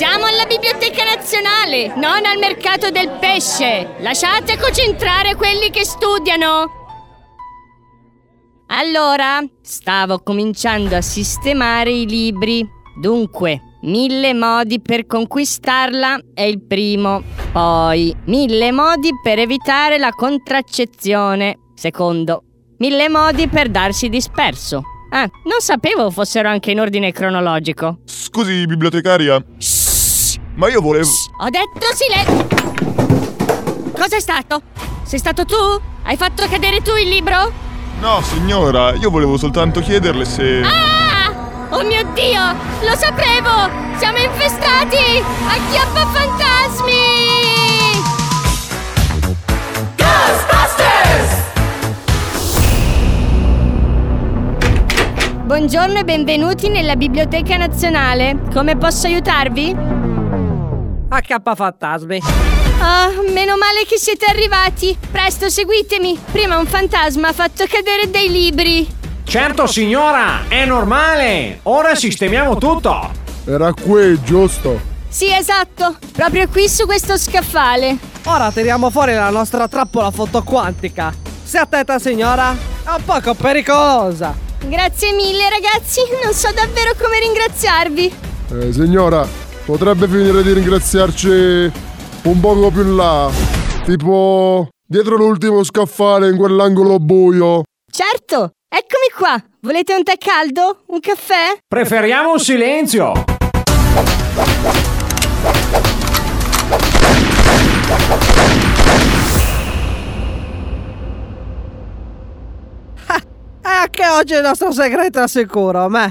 siamo alla Biblioteca Nazionale, non al mercato del pesce. Lasciate concentrare quelli che studiano. Allora, stavo cominciando a sistemare i libri. Dunque, mille modi per conquistarla è il primo. Poi, mille modi per evitare la contraccezione. Secondo, mille modi per darsi disperso. Ah, non sapevo fossero anche in ordine cronologico. Scusi, bibliotecaria. Ma io volevo. Ho detto silenzio! Cos'è stato? Sei stato tu? Hai fatto cadere tu il libro? No, signora, io volevo soltanto chiederle se. Ah! Oh mio Dio! Lo sapevo! Siamo infestati! Acchiappa fantasmi! Buongiorno e benvenuti nella Biblioteca Nazionale. Come posso aiutarvi? H fantasmi. Ah, meno male che siete arrivati. Presto, seguitemi. Prima un fantasma ha fatto cadere dei libri. Certo signora, è normale. Ora sistemiamo tutto. Era qui, giusto? Sì, esatto. Proprio qui su questo scaffale. Ora tiriamo fuori la nostra trappola fotoquantica. Stia attenta signora, è un poco pericolosa. Grazie mille, ragazzi. Non so davvero come ringraziarvi. Eh, signora, potrebbe finire di ringraziarci un poco più in là. Tipo dietro l'ultimo scaffale in quell'angolo buio. Certo, eccomi qua. Volete un tè caldo? Un caffè? Preferiamo un silenzio. E anche oggi il nostro segreto è sicuro, me.